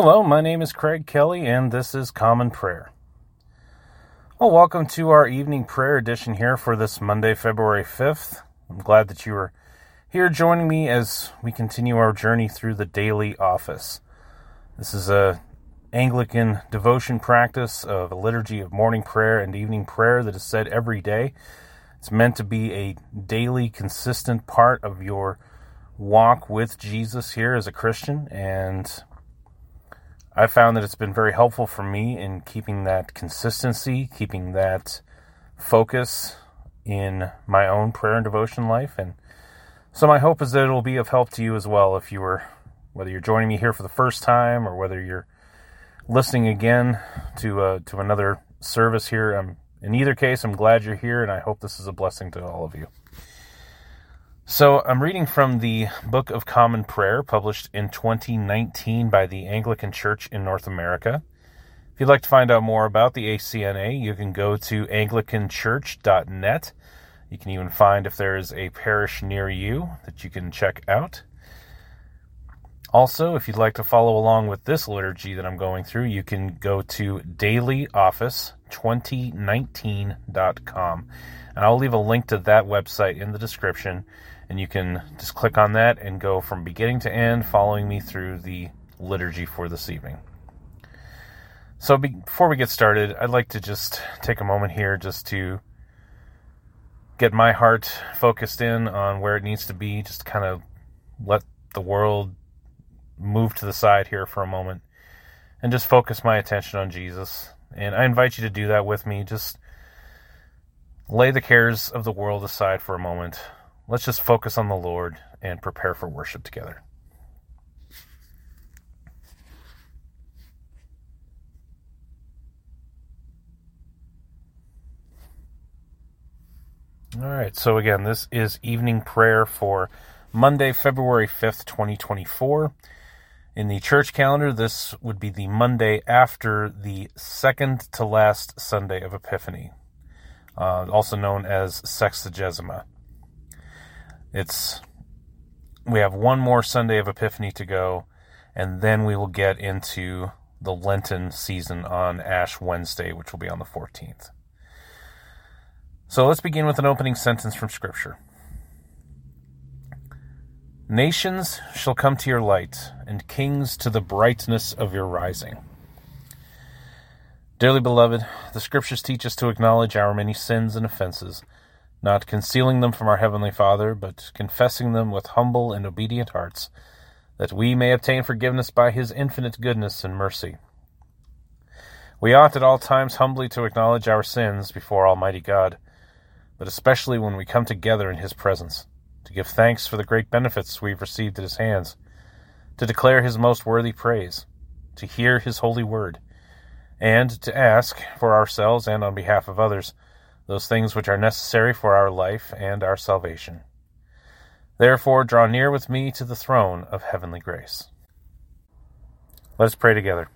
Hello, my name is Craig Kelly, and this is Common Prayer. Well, welcome to our evening prayer edition here for this Monday, February 5th. I'm glad that you are here joining me as we continue our journey through the daily office. This is a Anglican devotion practice of a liturgy of morning prayer and evening prayer that is said every day. It's meant to be a daily, consistent part of your walk with Jesus here as a Christian, and I found that it's been very helpful for me in keeping that consistency, keeping that focus in my own prayer and devotion life. And so my hope is that it'll be of help to you as well if you were, whether you're joining me here for the first time or whether you're listening again to uh, to another service here. I'm, in either case, I'm glad you're here, and I hope this is a blessing to all of you. So, I'm reading from the Book of Common Prayer, published in 2019 by the Anglican Church in North America. If you'd like to find out more about the ACNA, you can go to anglicanchurch.net. You can even find if there is a parish near you that you can check out. Also, if you'd like to follow along with this liturgy that I'm going through, you can go to dailyoffice2019.com. And I'll leave a link to that website in the description and you can just click on that and go from beginning to end, following me through the liturgy for this evening. So, before we get started, I'd like to just take a moment here just to get my heart focused in on where it needs to be, just kind of let the world move to the side here for a moment and just focus my attention on Jesus. And I invite you to do that with me. Just lay the cares of the world aside for a moment Let's just focus on the Lord and prepare for worship together. All right, so again, this is evening prayer for Monday, February 5th, 2024. In the church calendar, this would be the Monday after the second to last Sunday of Epiphany, uh, also known as Sexagesima. It's we have one more Sunday of Epiphany to go, and then we will get into the Lenten season on Ash Wednesday, which will be on the 14th. So let's begin with an opening sentence from Scripture. Nations shall come to your light, and kings to the brightness of your rising. Dearly beloved, the Scriptures teach us to acknowledge our many sins and offenses not concealing them from our Heavenly Father, but confessing them with humble and obedient hearts, that we may obtain forgiveness by His infinite goodness and mercy. We ought at all times humbly to acknowledge our sins before Almighty God, but especially when we come together in His presence, to give thanks for the great benefits we've received at His hands, to declare His most worthy praise, to hear His holy word, and to ask for ourselves and on behalf of others those things which are necessary for our life and our salvation. Therefore, draw near with me to the throne of heavenly grace. Let us pray together.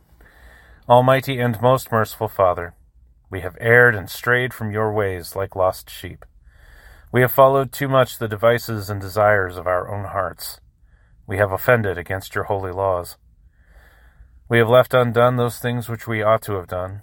Almighty and most merciful Father, we have erred and strayed from your ways like lost sheep. We have followed too much the devices and desires of our own hearts. We have offended against your holy laws. We have left undone those things which we ought to have done,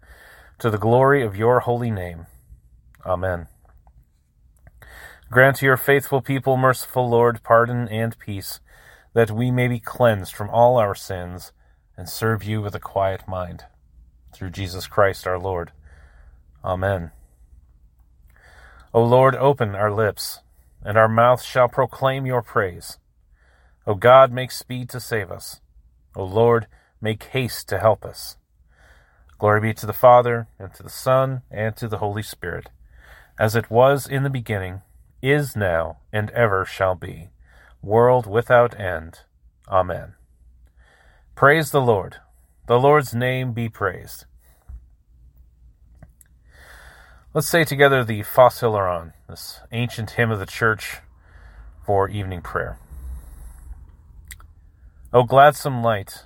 to the glory of your holy name. Amen. Grant to your faithful people, merciful Lord, pardon and peace, that we may be cleansed from all our sins and serve you with a quiet mind. Through Jesus Christ our Lord. Amen. O Lord, open our lips, and our mouth shall proclaim your praise. O God, make speed to save us. O Lord, make haste to help us. Glory be to the Father, and to the Son, and to the Holy Spirit, as it was in the beginning, is now, and ever shall be, world without end. Amen. Praise the Lord. The Lord's name be praised. Let's say together the Hilaron, this ancient hymn of the church for evening prayer. O gladsome light,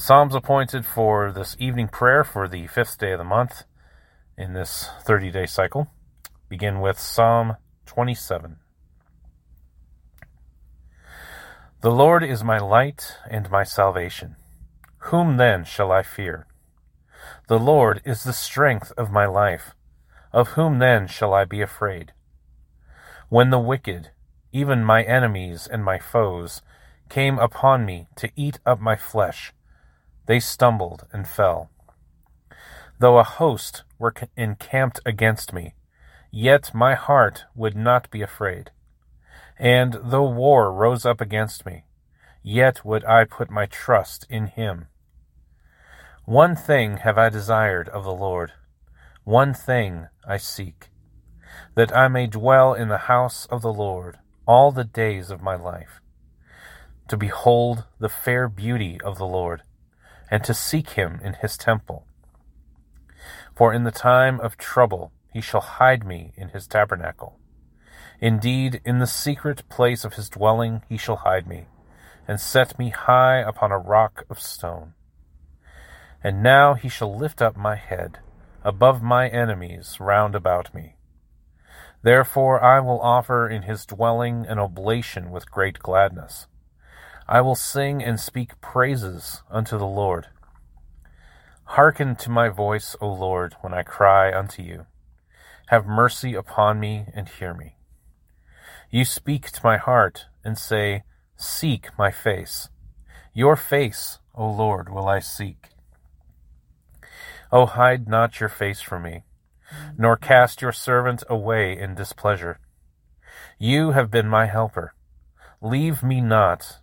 The Psalms appointed for this evening prayer for the fifth day of the month in this 30 day cycle begin with Psalm 27. The Lord is my light and my salvation. Whom then shall I fear? The Lord is the strength of my life. Of whom then shall I be afraid? When the wicked, even my enemies and my foes, came upon me to eat up my flesh, they stumbled and fell. Though a host were encamped against me, yet my heart would not be afraid. And though war rose up against me, yet would I put my trust in him. One thing have I desired of the Lord, one thing I seek, that I may dwell in the house of the Lord all the days of my life, to behold the fair beauty of the Lord, and to seek him in his temple. For in the time of trouble he shall hide me in his tabernacle. Indeed, in the secret place of his dwelling he shall hide me, and set me high upon a rock of stone. And now he shall lift up my head above my enemies round about me. Therefore I will offer in his dwelling an oblation with great gladness. I will sing and speak praises unto the Lord. Hearken to my voice, O Lord, when I cry unto you. Have mercy upon me and hear me. You speak to my heart and say, Seek my face. Your face, O Lord, will I seek. O hide not your face from me, nor cast your servant away in displeasure. You have been my helper. Leave me not,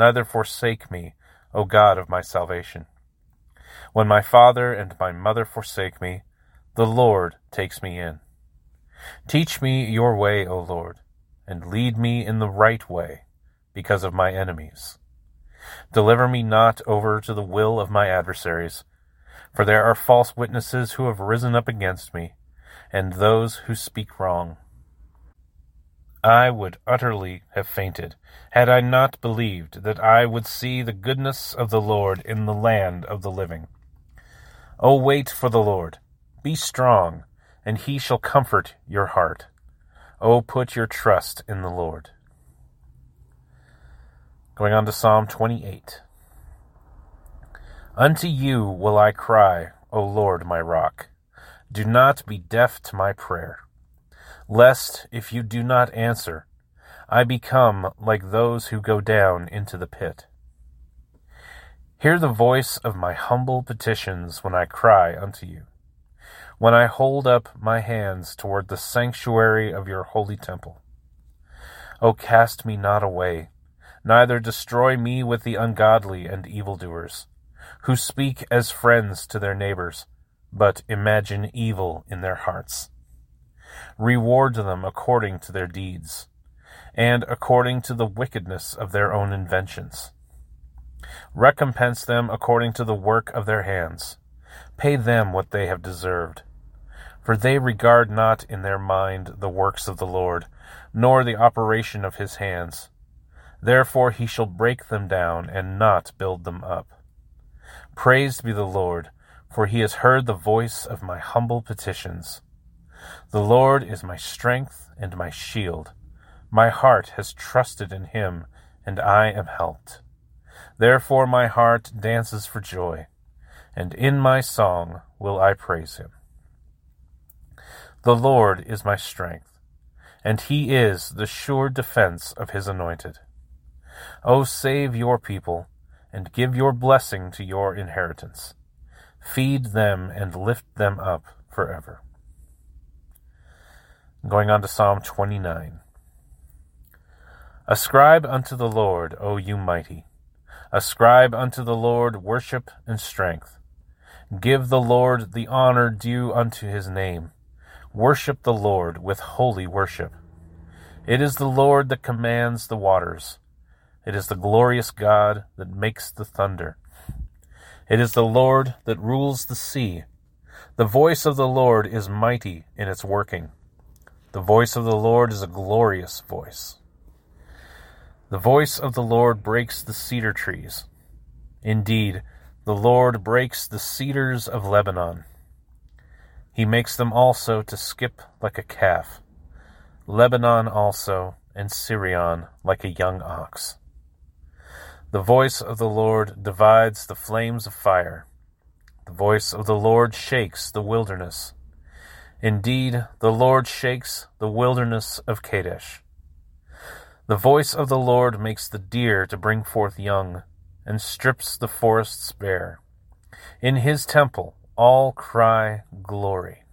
neither forsake me, O God of my salvation. When my father and my mother forsake me, the Lord takes me in. Teach me your way, O Lord, and lead me in the right way, because of my enemies. Deliver me not over to the will of my adversaries for there are false witnesses who have risen up against me, and those who speak wrong. I would utterly have fainted had I not believed that I would see the goodness of the Lord in the land of the living. O wait for the Lord. Be strong, and he shall comfort your heart. O put your trust in the Lord. Going on to Psalm 28. Unto you will I cry, O Lord my rock. Do not be deaf to my prayer, lest, if you do not answer, I become like those who go down into the pit. Hear the voice of my humble petitions when I cry unto you, when I hold up my hands toward the sanctuary of your holy temple. O cast me not away, neither destroy me with the ungodly and evildoers who speak as friends to their neighbors, but imagine evil in their hearts. Reward them according to their deeds, and according to the wickedness of their own inventions. Recompense them according to the work of their hands. Pay them what they have deserved. For they regard not in their mind the works of the Lord, nor the operation of his hands. Therefore he shall break them down and not build them up. Praised be the Lord, for he has heard the voice of my humble petitions. The Lord is my strength and my shield. My heart has trusted in him, and I am helped. Therefore my heart dances for joy, and in my song will I praise him. The Lord is my strength, and he is the sure defense of his anointed. O save your people and give your blessing to your inheritance. Feed them and lift them up forever. Going on to Psalm 29. Ascribe unto the Lord, O you mighty. Ascribe unto the Lord worship and strength. Give the Lord the honor due unto his name. Worship the Lord with holy worship. It is the Lord that commands the waters. It is the glorious God that makes the thunder. It is the Lord that rules the sea. The voice of the Lord is mighty in its working. The voice of the Lord is a glorious voice. The voice of the Lord breaks the cedar trees. Indeed, the Lord breaks the cedars of Lebanon. He makes them also to skip like a calf. Lebanon also, and Sirion like a young ox. The voice of the Lord divides the flames of fire. The voice of the Lord shakes the wilderness. Indeed, the Lord shakes the wilderness of Kadesh. The voice of the Lord makes the deer to bring forth young, and strips the forests bare. In his temple all cry glory.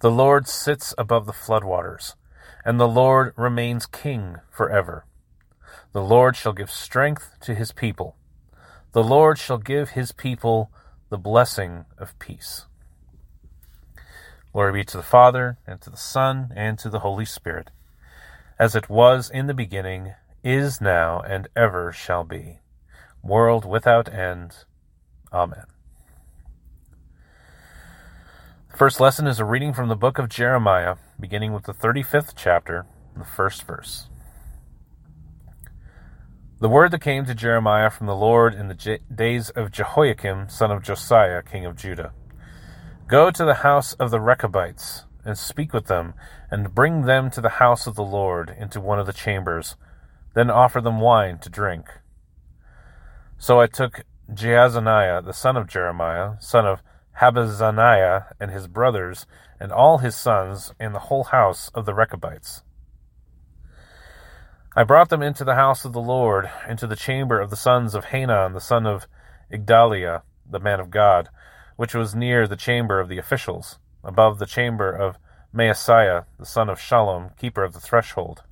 The Lord sits above the floodwaters, and the Lord remains king forever. The Lord shall give strength to his people. The Lord shall give his people the blessing of peace. Glory be to the Father, and to the Son, and to the Holy Spirit, as it was in the beginning, is now, and ever shall be, world without end. Amen. The first lesson is a reading from the book of Jeremiah, beginning with the 35th chapter, the first verse. The word that came to Jeremiah from the Lord in the days of Jehoiakim, son of Josiah, king of Judah Go to the house of the Rechabites, and speak with them, and bring them to the house of the Lord into one of the chambers. Then offer them wine to drink. So I took Jaazaniah, the son of Jeremiah, son of Habazziniah, and his brothers, and all his sons, and the whole house of the Rechabites I brought them into the house of the Lord, into the chamber of the sons of Hanan, the son of Igdaliah, the man of God, which was near the chamber of the officials, above the chamber of Maaseiah, the son of Shallum, keeper of the threshold.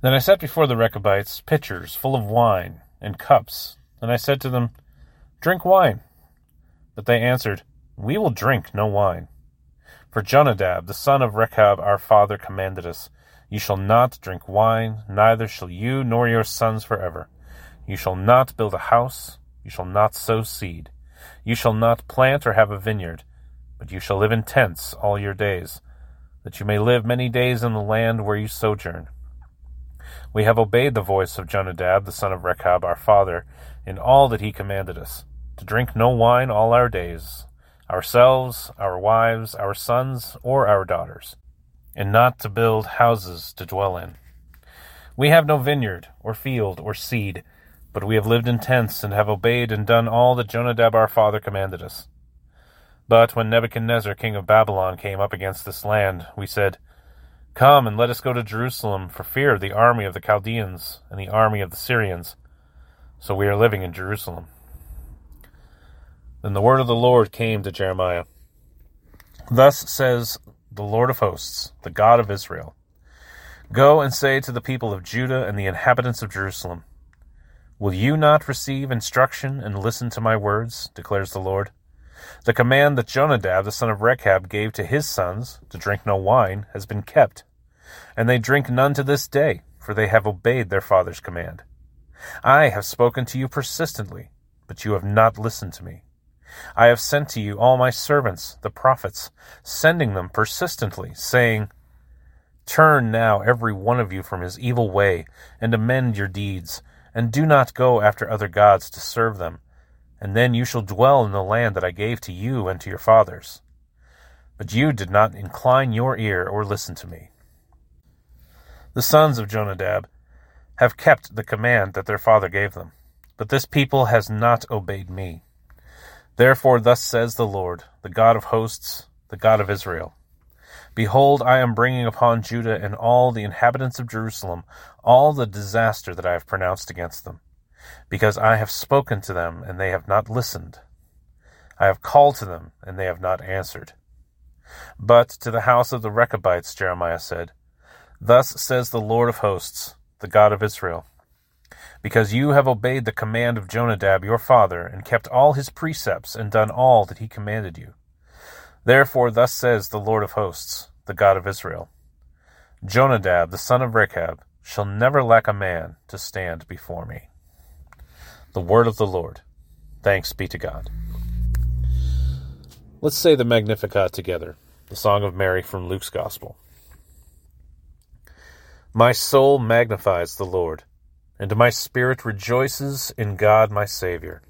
Then I set before the Rechabites pitchers full of wine and cups, and I said to them, Drink wine. But they answered, We will drink no wine. For Jonadab, the son of Rechab, our father, commanded us, you shall not drink wine, neither shall you nor your sons forever. You shall not build a house, you shall not sow seed. You shall not plant or have a vineyard, but you shall live in tents all your days, that you may live many days in the land where you sojourn. We have obeyed the voice of Jonadab, the son of Rechab, our father, in all that he commanded us, to drink no wine all our days, ourselves, our wives, our sons, or our daughters and not to build houses to dwell in. We have no vineyard, or field, or seed, but we have lived in tents, and have obeyed and done all that Jonadab our father commanded us. But when Nebuchadnezzar king of Babylon came up against this land, we said, Come and let us go to Jerusalem, for fear of the army of the Chaldeans and the army of the Syrians. So we are living in Jerusalem. Then the word of the Lord came to Jeremiah. Thus says the Lord of hosts, the God of Israel. Go and say to the people of Judah and the inhabitants of Jerusalem, Will you not receive instruction and listen to my words? declares the Lord. The command that Jonadab the son of Rechab gave to his sons to drink no wine has been kept, and they drink none to this day, for they have obeyed their father's command. I have spoken to you persistently, but you have not listened to me. I have sent to you all my servants, the prophets, sending them persistently, saying, Turn now every one of you from his evil way, and amend your deeds, and do not go after other gods to serve them, and then you shall dwell in the land that I gave to you and to your fathers. But you did not incline your ear or listen to me. The sons of Jonadab have kept the command that their father gave them, but this people has not obeyed me. Therefore, thus says the Lord, the God of hosts, the God of Israel Behold, I am bringing upon Judah and all the inhabitants of Jerusalem all the disaster that I have pronounced against them. Because I have spoken to them, and they have not listened. I have called to them, and they have not answered. But to the house of the Rechabites Jeremiah said, Thus says the Lord of hosts, the God of Israel, Because you have obeyed the command of Jonadab your father, and kept all his precepts, and done all that he commanded you. Therefore thus says the Lord of hosts, the God of Israel, Jonadab the son of Rechab shall never lack a man to stand before me. The word of the Lord. Thanks be to God. Let's say the Magnificat together, the Song of Mary from Luke's Gospel. My soul magnifies the Lord, and my spirit rejoices in God my Saviour.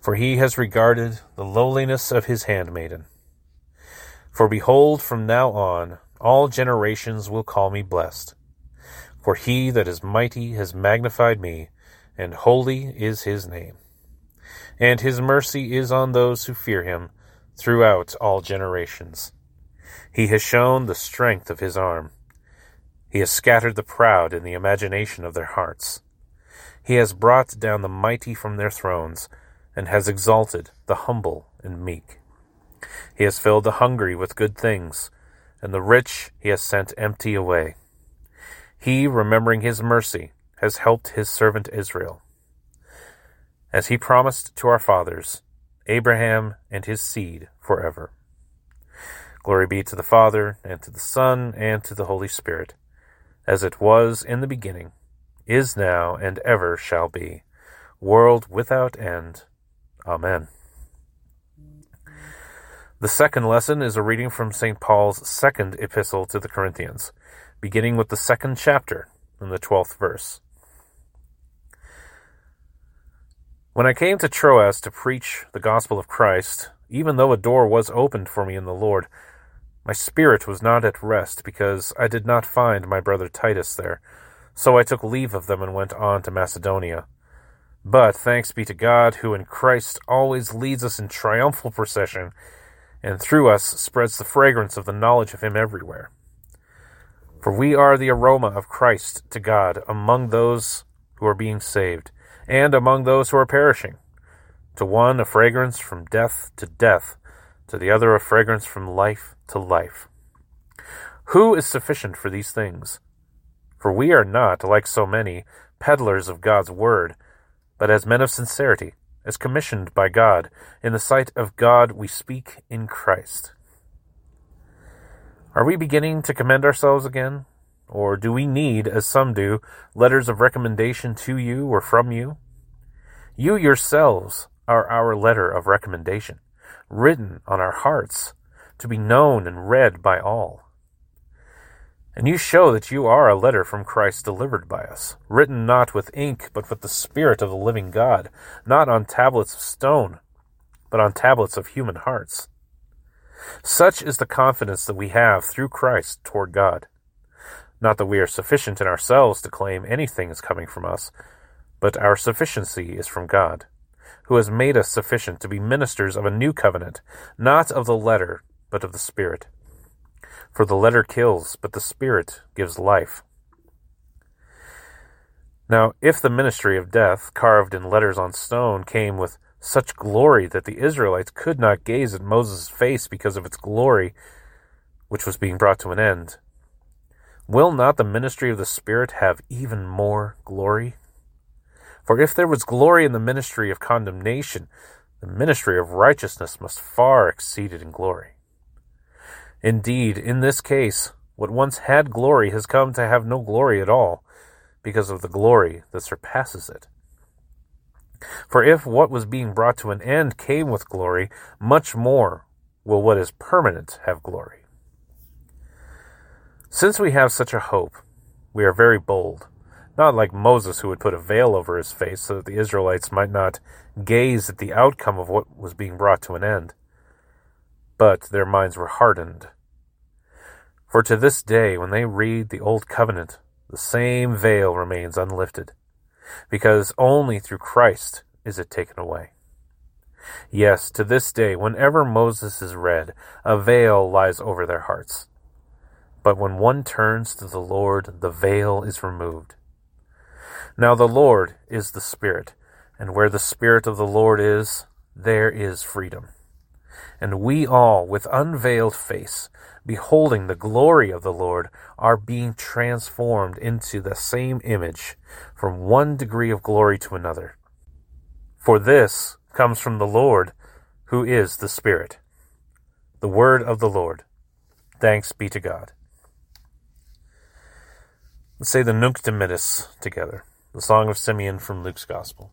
For he has regarded the lowliness of his handmaiden. For behold, from now on all generations will call me blessed. For he that is mighty has magnified me, and holy is his name. And his mercy is on those who fear him throughout all generations. He has shown the strength of his arm. He has scattered the proud in the imagination of their hearts. He has brought down the mighty from their thrones, and has exalted the humble and meek. He has filled the hungry with good things, and the rich he has sent empty away. He, remembering his mercy, has helped his servant Israel. As he promised to our fathers, Abraham and his seed forever. Glory be to the Father, and to the Son, and to the Holy Spirit, as it was in the beginning, is now, and ever shall be, world without end. Amen. The second lesson is a reading from St. Paul's second epistle to the Corinthians, beginning with the second chapter in the twelfth verse. When I came to Troas to preach the gospel of Christ, even though a door was opened for me in the Lord, my spirit was not at rest because I did not find my brother Titus there. So I took leave of them and went on to Macedonia. But thanks be to God, who in Christ always leads us in triumphal procession, and through us spreads the fragrance of the knowledge of Him everywhere. For we are the aroma of Christ to God among those who are being saved and among those who are perishing. To one a fragrance from death to death, to the other a fragrance from life to life. Who is sufficient for these things? For we are not, like so many, peddlers of God's word, but as men of sincerity, as commissioned by God, in the sight of God we speak in Christ. Are we beginning to commend ourselves again? Or do we need, as some do, letters of recommendation to you or from you? You yourselves are our letter of recommendation, written on our hearts, to be known and read by all. And you show that you are a letter from Christ delivered by us, written not with ink, but with the Spirit of the living God, not on tablets of stone, but on tablets of human hearts. Such is the confidence that we have through Christ toward God. Not that we are sufficient in ourselves to claim anything is coming from us, but our sufficiency is from God, who has made us sufficient to be ministers of a new covenant, not of the letter, but of the Spirit. For the letter kills, but the Spirit gives life. Now, if the ministry of death, carved in letters on stone, came with such glory that the Israelites could not gaze at Moses' face because of its glory, which was being brought to an end, Will not the ministry of the Spirit have even more glory? For if there was glory in the ministry of condemnation, the ministry of righteousness must far exceed it in glory. Indeed, in this case, what once had glory has come to have no glory at all, because of the glory that surpasses it. For if what was being brought to an end came with glory, much more will what is permanent have glory. Since we have such a hope, we are very bold, not like Moses who would put a veil over his face so that the Israelites might not gaze at the outcome of what was being brought to an end. But their minds were hardened. For to this day, when they read the Old Covenant, the same veil remains unlifted, because only through Christ is it taken away. Yes, to this day, whenever Moses is read, a veil lies over their hearts but when one turns to the Lord, the veil is removed. Now the Lord is the Spirit, and where the Spirit of the Lord is, there is freedom. And we all, with unveiled face, beholding the glory of the Lord, are being transformed into the same image from one degree of glory to another. For this comes from the Lord, who is the Spirit. The word of the Lord. Thanks be to God. Let's say the Nunc Dimittis together, the Song of Simeon from Luke's Gospel.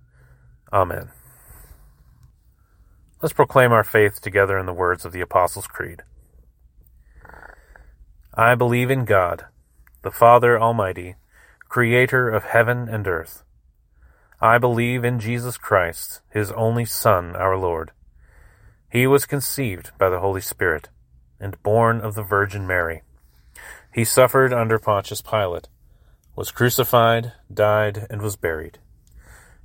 Amen. Let's proclaim our faith together in the words of the Apostles' Creed. I believe in God, the Father Almighty, creator of heaven and earth. I believe in Jesus Christ, his only Son, our Lord. He was conceived by the Holy Spirit and born of the Virgin Mary. He suffered under Pontius Pilate, was crucified, died, and was buried.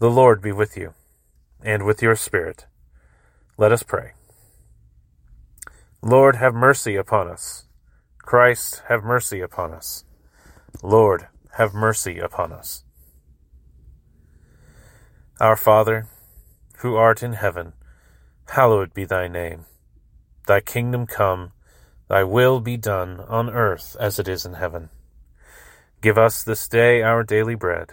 The Lord be with you, and with your spirit. Let us pray. Lord, have mercy upon us. Christ, have mercy upon us. Lord, have mercy upon us. Our Father, who art in heaven, hallowed be thy name. Thy kingdom come Thy will be done on earth as it is in heaven. Give us this day our daily bread,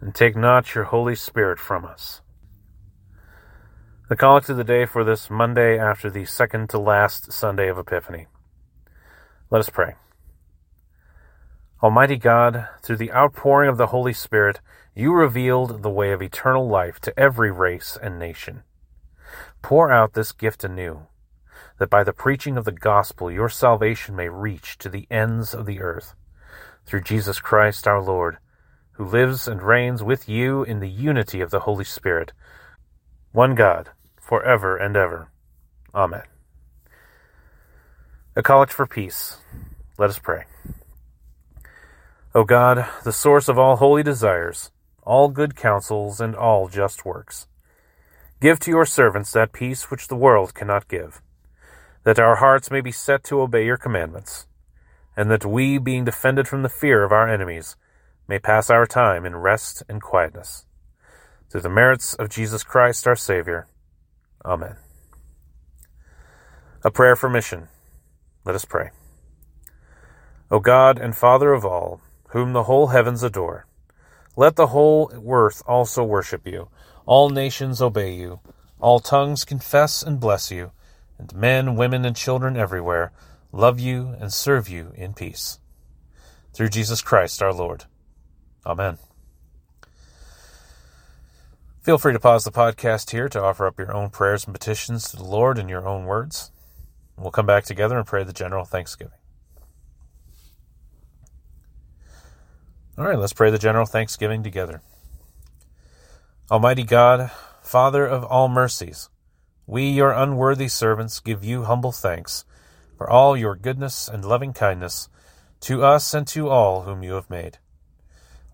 and take not your Holy Spirit from us. The collect of the day for this Monday after the second to last Sunday of Epiphany. Let us pray. Almighty God, through the outpouring of the Holy Spirit, you revealed the way of eternal life to every race and nation. Pour out this gift anew that by the preaching of the gospel your salvation may reach to the ends of the earth. Through Jesus Christ our Lord, who lives and reigns with you in the unity of the Holy Spirit, one God, for ever and ever. Amen. A Collect for Peace. Let us pray. O God, the source of all holy desires, all good counsels, and all just works, give to your servants that peace which the world cannot give that our hearts may be set to obey your commandments, and that we, being defended from the fear of our enemies, may pass our time in rest and quietness. Through the merits of Jesus Christ our Savior. Amen. A prayer for mission. Let us pray. O God and Father of all, whom the whole heavens adore, let the whole earth also worship you, all nations obey you, all tongues confess and bless you and men, women, and children everywhere love you and serve you in peace. Through Jesus Christ our Lord. Amen. Feel free to pause the podcast here to offer up your own prayers and petitions to the Lord in your own words. We'll come back together and pray the general thanksgiving. All right, let's pray the general thanksgiving together. Almighty God, Father of all mercies, we, your unworthy servants, give you humble thanks for all your goodness and loving kindness to us and to all whom you have made.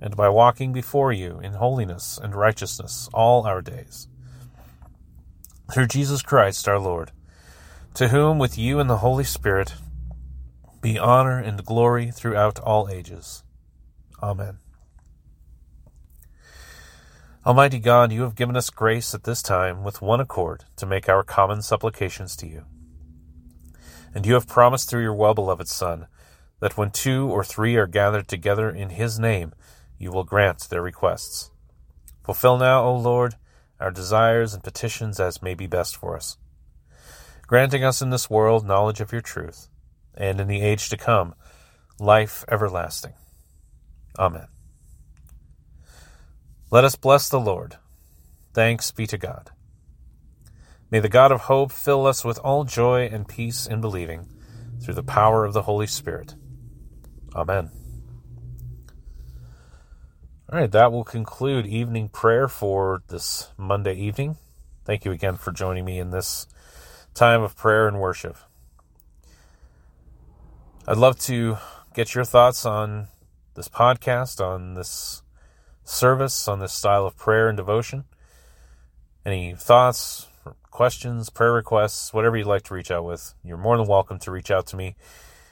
and by walking before you in holiness and righteousness all our days. Through Jesus Christ our Lord, to whom with you and the Holy Spirit be honor and glory throughout all ages. Amen. Almighty God, you have given us grace at this time with one accord to make our common supplications to you. And you have promised through your well beloved Son that when two or three are gathered together in his name, you will grant their requests. Fulfill now, O Lord, our desires and petitions as may be best for us, granting us in this world knowledge of your truth, and in the age to come, life everlasting. Amen. Let us bless the Lord. Thanks be to God. May the God of hope fill us with all joy and peace in believing, through the power of the Holy Spirit. Amen. All right, that will conclude evening prayer for this Monday evening. Thank you again for joining me in this time of prayer and worship. I'd love to get your thoughts on this podcast, on this service, on this style of prayer and devotion. Any thoughts, questions, prayer requests, whatever you'd like to reach out with, you're more than welcome to reach out to me.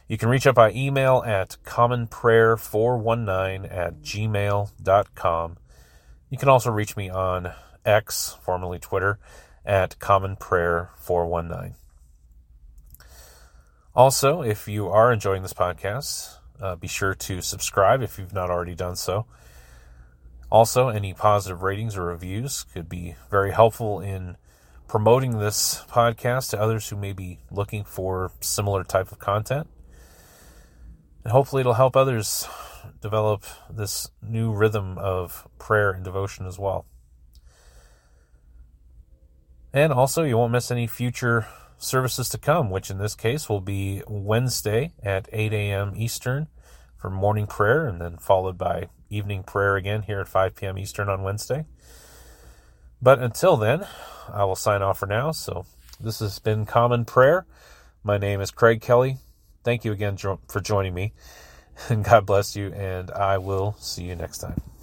You can reach out by email at commonprayer419 at gmail.com. You can also reach me on X, formerly Twitter, at commonprayer419. Also, if you are enjoying this podcast, uh, be sure to subscribe if you've not already done so. Also, any positive ratings or reviews could be very helpful in promoting this podcast to others who may be looking for similar type of content. And hopefully, it'll help others develop this new rhythm of prayer and devotion as well. And also, you won't miss any future services to come, which in this case will be Wednesday at 8 a.m. Eastern for morning prayer, and then followed by evening prayer again here at 5 p.m. Eastern on Wednesday. But until then, I will sign off for now. So, this has been Common Prayer. My name is Craig Kelly. Thank you again for joining me. And God bless you, and I will see you next time.